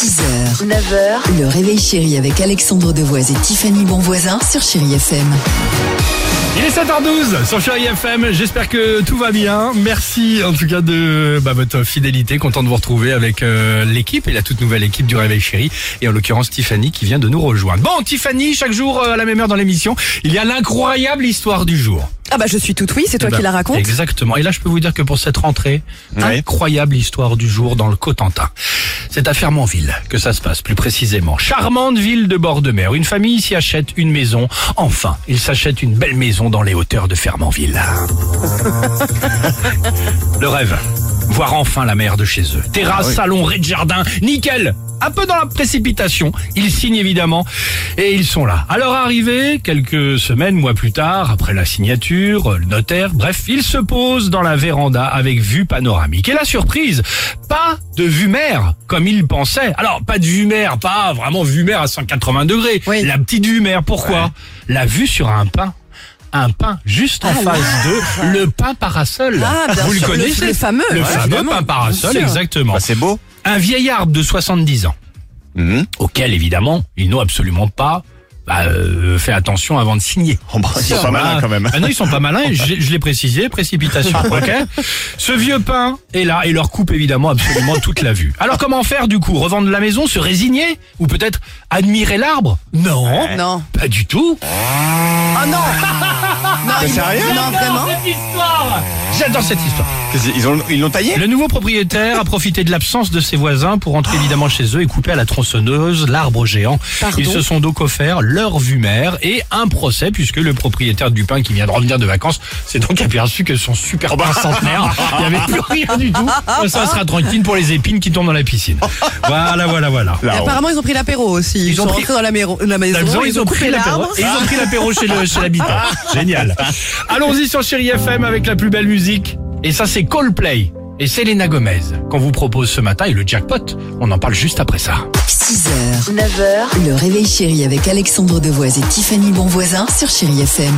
6h, 9h, le réveil chéri avec Alexandre Devoise et Tiffany Bonvoisin sur Chéri FM. Il est 7h12 sur Chéri FM. J'espère que tout va bien. Merci en tout cas de bah, votre fidélité. Content de vous retrouver avec euh, l'équipe et la toute nouvelle équipe du Réveil Chéri. Et en l'occurrence Tiffany qui vient de nous rejoindre. Bon, Tiffany, chaque jour euh, à la même heure dans l'émission, il y a l'incroyable histoire du jour. Ah bah je suis toute oui, c'est toi Eh ben, qui la raconte. Exactement. Et là, je peux vous dire que pour cette rentrée, incroyable histoire du jour dans le Cotentin. C'est à Fermanville que ça se passe, plus précisément. Charmante ville de bord de mer. Une famille s'y achète une maison. Enfin, ils s'achètent une belle maison dans les hauteurs de Fermanville. le rêve. Voir enfin la mer de chez eux. Terrasse, salon, rez-de-jardin, nickel un peu dans la précipitation. Ils signent évidemment et ils sont là. À leur arrivée, quelques semaines, mois plus tard, après la signature, le notaire, bref, ils se posent dans la véranda avec vue panoramique. Et la surprise, pas de vue mer comme ils pensaient. Alors, pas de vue mer, pas vraiment vue mer à 180 degrés. Oui. La petite vue mer, pourquoi? La vue sur un pin. Un pin juste en face de le pin parasol. Ah, bien Vous le sûr, le- connaissez le fameux, Le ouais, fameux pin parasol, exactement. Bah, c'est beau. Un vieil arbre de 70 ans, Mhm. auquel évidemment ils n'ont absolument pas bah, euh, fait attention avant de signer. Oh, bah, ils sont pas malins quand même. Ah non, ils sont pas malins, je, je l'ai précisé, précipitation. ok Ce vieux pain est là et leur coupe évidemment absolument toute la vue. Alors comment faire du coup? Revendre la maison, se résigner? Ou peut-être admirer l'arbre? Non, Non. pas du tout. Oh non Non, sérieux Non, vraiment cette histoire J'adore cette histoire. Ils ont, ils l'ont taillé? Le nouveau propriétaire a profité de l'absence de ses voisins pour entrer évidemment chez eux et couper à la tronçonneuse l'arbre géant. Pardon? Ils se sont donc offerts leur vue mère et un procès puisque le propriétaire du pain qui vient de revenir de vacances s'est donc aperçu que son super pain centenaire, il n'y avait plus rien du tout. Ça sera tranquille pour les épines qui tombent dans la piscine. Voilà, voilà, voilà. Et Là, on- apparemment ils ont pris l'apéro aussi. Ils, Ils ont sont pris- rentrés dans la, maison, la maison, Ils, ont, pris l'apéro. l'arbre. Ils ont pris l'apéro chez le- chez l'habitant. Génial. Allons-y sur Chéri FM avec la plus belle musique. Et ça, c'est Coldplay. Et Selena Gomez qu'on vous propose ce matin et le jackpot. On en parle juste après ça. 6h, 9h, le réveil chéri avec Alexandre Devoise et Tiffany Bonvoisin sur Chéri FM.